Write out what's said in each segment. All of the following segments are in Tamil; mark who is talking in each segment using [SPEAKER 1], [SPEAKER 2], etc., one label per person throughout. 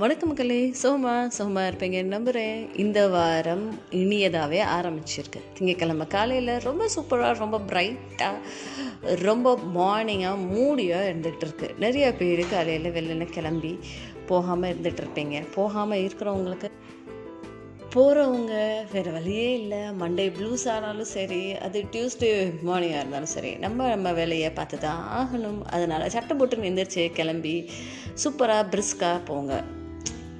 [SPEAKER 1] வணக்கம் மக்களே. சோமா சோமா இருப்பீங்க. நம்புகிறேன் இந்த வாரம் இனியதாகவே ஆரம்பிச்சிருக்கு. திங்கக்கிழமை காலையில் ரொம்ப சூப்பராக ரொம்ப பிரைட்டாக ரொம்ப மார்னிங்காக மூடியாக இருந்துகிட்டு இருக்கு நிறைய பேர் காலையில் வெளில கிளம்பி போகாமல் இருந்துகிட்டு இருப்பீங்க போகாமல் இருக்கிறவங்களுக்கு போகிறவங்க வேறு வழியே இல்லை. மண்டே ப்ளூஸ் ஆனாலும் சரி அது டியூஸ்டே மார்னிங்காக இருந்தாலும் சரி நம்ம நம்ம வேலையை பார்த்து தான் ஆகணும். அதனால் சட்டை போட்டு எந்திரிச்சு கிளம்பி சூப்பராக பிரிஸ்காக போங்க.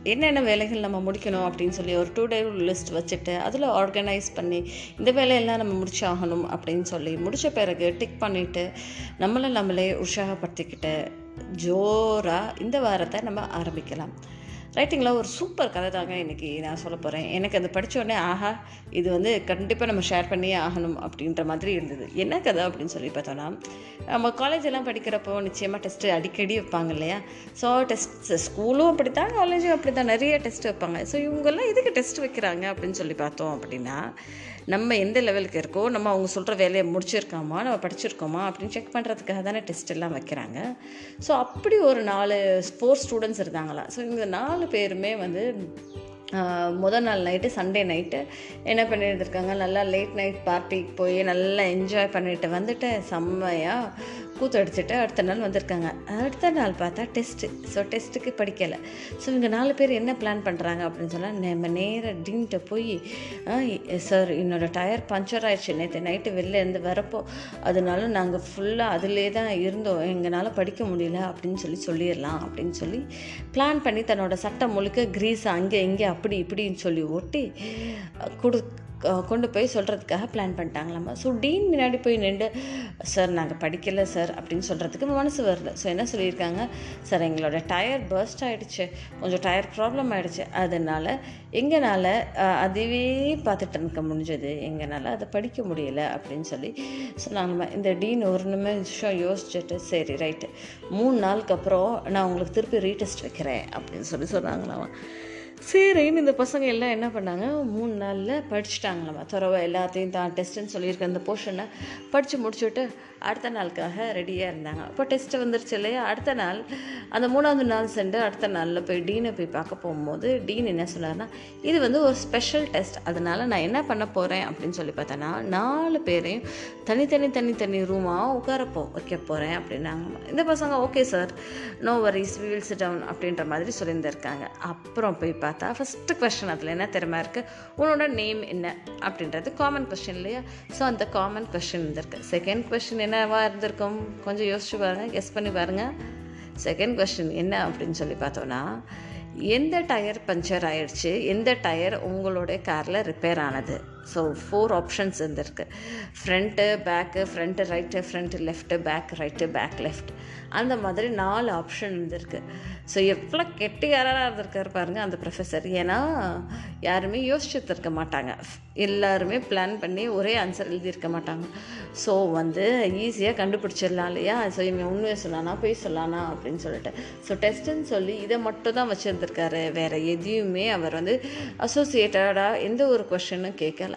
[SPEAKER 1] என்னென்ன வேலைகள் நம்ம முடிக்கணும் அப்படின்னு சொல்லி ஒரு டூ டே லிஸ்ட் வச்சுட்டு அதில் ஆர்கனைஸ் பண்ணி இந்த வேலையெல்லாம் நம்ம முடிச்சாகணும் அப்படின்னு சொல்லி முடித்த பிறகு டிக் பண்ணிவிட்டு நம்மளை நம்மளே உற்சாகப்படுத்திக்கிட்டு ஜோராக இந்த வாரத்தை நம்ம ஆரம்பிக்கலாம். ரைட்டிங்கில் ஒரு சூப்பர் கதை தாங்க இன்றைக்கி நான் சொல்ல போகிறேன் எனக்கு அது படித்த உடனே ஆஹா இது வந்து கண்டிப்பாக நம்ம ஷேர் பண்ணியே ஆகணும் அப்படின்ற மாதிரி இருந்தது. என்ன கதை அப்படின்னு சொல்லி பார்த்தோன்னா நம்ம காலேஜெல்லாம் படிக்கிறப்போ நிச்சயமாக டெஸ்ட்டு அடிக்கடி வைப்பாங்க இல்லையா? ஸோ டெஸ்ட் ஸ்கூலும் அப்படி தான் காலேஜும் அப்படி தான் நிறைய டெஸ்ட் வைப்பாங்க. ஸோ இவங்கெல்லாம் எதுக்கு டெஸ்ட் வைக்கிறாங்க அப்படின்னு சொல்லி பார்த்தோம் அப்படின்னா நம்ம எந்த லெவலுக்கு இருக்கோ நம்ம அவங்க சொல்கிற வேலையை முடிச்சிருக்கோமா நம்ம படிச்சிருக்கோமா அப்படின்னு செக் பண்ணுறதுக்காக தானே டெஸ்ட் எல்லாம் வைக்கிறாங்க. ஸோ அப்படி ஒரு நாலு ஸ்போர்ட்ஸ் ஸ்டூடெண்ட்ஸ் இருந்தாங்களா? ஸோ இந்த நாலு நாலு பேருமே வந்து முதல் நாள் நைட்டு சண்டே நைட்டு என்ன பண்ணியிருந்திருக்காங்க நல்லா லேட் நைட் பார்ட்டிக்கு போய் நல்லா என்ஜாய் பண்ணிட்டு வந்துட்டு செம்மையாக கூத்தடிச்சிட்டு அடுத்த நாள் வந்திருக்காங்க. அடுத்த நாள் பார்த்தா டெஸ்ட்டு. ஸோ டெஸ்ட்டுக்கு படிக்கலை. ஸோ இவங்க நாலு பேர் என்ன பிளான் பண்ணுறாங்க அப்படின்னு சொன்னால் நம்ம நேராக டீன்கிட்ட போய் சார் என்னோடய டயர் பஞ்சர் ஆயிடுச்சு. நேற்று நைட்டு வெளிலேருந்து வரப்போ அதனால நாங்கள் ஃபுல்லாக அதிலே தான் இருந்தோம். எங்களால் படிக்க முடியல அப்படின்னு சொல்லி சொல்லிடலாம் அப்படின்னு சொல்லி பிளான் பண்ணி தன்னோட சட்டம் முழுக்க கிரீஸ் அங்கே இங்கே அப்படி இப்படின்னு சொல்லி ஒட்டி கொடு கொண்டு போய் சொல்கிறதுக்காக பிளான் பண்ணிட்டாங்களாம்மா ஸோ டீன் முன்னாடி போய் நின்று சார் நாங்கள் படிக்கலை சார் அப்படின்னு சொல்கிறதுக்கு மனசு வரல. ஸோ என்ன சொல்லியிருக்காங்க? சார் எங்களோட டயர் பர்ஸ்ட் ஆகிடுச்சு கொஞ்சம் டயர் ப்ராப்ளம் ஆகிடுச்சு அதனால் எங்களால் அதுவே பார்த்துட்டு இருக்க முடிஞ்சது. எங்களால் அதை படிக்க முடியலை அப்படின்னு சொல்லி சொன்னாங்கம்மா இந்த டீன் ஒரு நிமிஷம் யோசிச்சுட்டு சரி ரைட்டு மூணு நாளுக்கு அப்புறம் நான் உங்களுக்கு திருப்பி ரீடெஸ்ட் வைக்கிறேன் அப்படின்னு சொல்லி சொன்னாங்களாமா. சரின்னு இந்த பசங்க எல்லாம் என்ன பண்ணாங்க? மூணு நாளில் படிச்சுட்டாங்களாம்மா துறவை எல்லாத்தையும் தான் டெஸ்ட்டுன்னு சொல்லியிருக்க அந்த போர்ஷனை படித்து முடிச்சுட்டு அடுத்த நாளுக்காக ரெடியாக இருந்தாங்க. அப்போ டெஸ்ட்டு வந்துருச்சு இல்லையா? அடுத்த நாள் அந்த மூணாவது நாள் சென்று அடுத்த நாளில் போய் டீனை போய் பார்க்க போகும்போது டீன் என்ன சொன்னார்னா இது வந்து ஒரு ஸ்பெஷல் டெஸ்ட் அதனால் நான் என்ன பண்ண போகிறேன் அப்படின்னு சொல்லி பார்த்தேன்னா நாலு பேரையும் தனித்தனி தனித்தனி ரூமாக உட்காரப்போ வைக்க போகிறேன் அப்படின்னாங்க இந்த பசங்க okay sir no worries we will sit down அப்படின்ற மாதிரி சொல்லியிருந்திருக்காங்க. அப்புறம் போய் பார்த்தா பார்த்தா ஃபஸ்ட்டு கொஸ்டின் அதில் என்ன திறமை இருக்குது உன்னோட நேம் என்ன? அப்படின்றது காமன் கொஸ்டின் இல்லையா? ஸோ அந்த காமன் கொஸ்டின் இருந்திருக்கு. செகண்ட் கொஸ்டின் என்னவா இருந்திருக்கும்? கொஞ்சம் யோசிச்சு பாருங்கள் கெஸ் பண்ணி பாருங்கள் செகண்ட் கொஸ்டின் என்ன அப்படின்னு சொல்லி பார்த்தோன்னா எந்த டயர் பஞ்சர் ஆயிடுச்சு? எந்த டயர் உங்களோட காரில் ரிப்பேர் ஆனது? ஸோ ஃபோர் ஆப்ஷன்ஸ் இருந்திருக்கு. Front back front right front left back right back left அந்த மாதிரி நாலு ஆப்ஷன் இருந்திருக்கு. ஸோ எவ்வளோ கெட்டியாராக இருந்திருக்காரு பாருங்கள் அந்த ப்ரொஃபஸர் ஏன்னா யாருமே யோசிச்சுட்டு இருக்க மாட்டாங்க. எல்லாருமே பிளான் பண்ணி ஒரே ஆன்சர் எழுதியிருக்க மாட்டாங்க. ஸோ வந்து ஈஸியாக கண்டுபிடிச்சிடலாம் இல்லையா? ஸோ இவன் உண்மையை சொல்லானா போய் சொல்லானா அப்படின்னு சொல்லிட்டு. ஸோ டெஸ்ட்டுன்னு சொல்லி இதை மட்டும் தான் வச்சுருந்துருக்காரு. வேறு எதையுமே அவர் வந்து அசோசியேட்டடாக எந்த ஒரு கொஷனும் கேட்கல.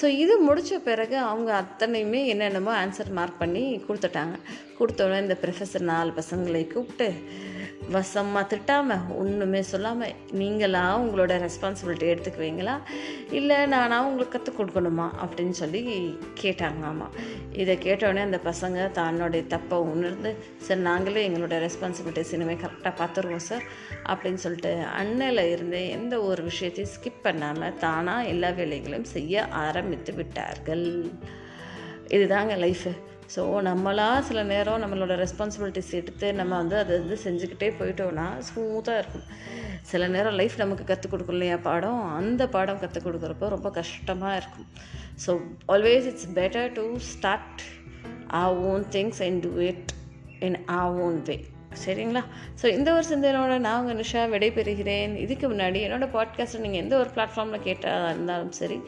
[SPEAKER 1] ஸோ இது முடித்த பிறகு அவங்க அத்தனையுமே என்னென்னமோ ஆன்சர் மார்க் பண்ணி கொடுத்துட்டாங்க. கொடுத்தோடனே இந்த ப்ரொஃபஸர் நாலு பசங்களை கூப்பிட்டு வசமாக திட்டாமல் ஒன்றுமே சொல்லாமல் நீங்களா உங்களோட ரெஸ்பான்சிபிலிட்டி எடுத்துக்குவீங்களா? இல்லை நானா உங்களுக்கு கற்றுக் கொடுக்கணுமா? அப்படின்னு சொல்லி கேட்டாங்க ஆமாம் இதை கேட்டோடனே அந்த பசங்க தன்னுடைய தப்பை உணர்ந்து சார் நாங்களே எங்களோட ரெஸ்பான்சிபிலிட்டிஸ் இனிமேல் கரெக்டாக பார்த்துருவோம் சார் அப்படின்னு சொல்லிட்டு அன்னையில் இருந்து எந்த ஒரு விஷயத்தையும் ஸ்கிப் பண்ணாமல் தானாக எல்லா வேலைகளையும் செய்ய ஆரம்பி ஆரம்பித்து விட்டார்கள். இதுதாங்க லைஃபு ஸோ நம்மளாக சில நேரம் நம்மளோட ரெஸ்பான்சிபிலிட்டிஸ் எடுத்து நம்ம வந்து அதை வந்து செஞ்சுக்கிட்டே போயிட்டோன்னா ஸ்மூத்தாக இருக்கும். சில நேரம் லைஃப் நமக்கு கற்றுக் கொடுக்கும் இல்லையா பாடம்? அந்த பாடம் கற்றுக் கொடுக்குறப்போ ரொம்ப கஷ்டமாக இருக்கும். So always it's better to start a own things and do it in a own way சரிங்களா? ஸோ இந்த ஒரு சிந்தனையோட நான் உங்கள் நிஷா விடைபெறுகிறேன். இதுக்கு முன்னாடி என்னோடய பாட்காஸ்ட்டை நீங்கள் எந்த ஒரு பிளாட்ஃபார்மில் கேட்டால் இருந்தாலும் சரி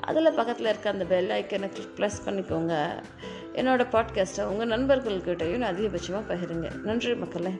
[SPEAKER 1] அதில் பக்கத்தில் இருக்க அந்த பெல் ஐக்கனை கிளிக் ப்ளஸ் பண்ணிக்கோங்க. என்னோடய பாட்காஸ்ட்டை உங்கள் நண்பர்கள்கிட்டையும் அதிகபட்சமாக பகிருங்க. நன்றி மக்களே.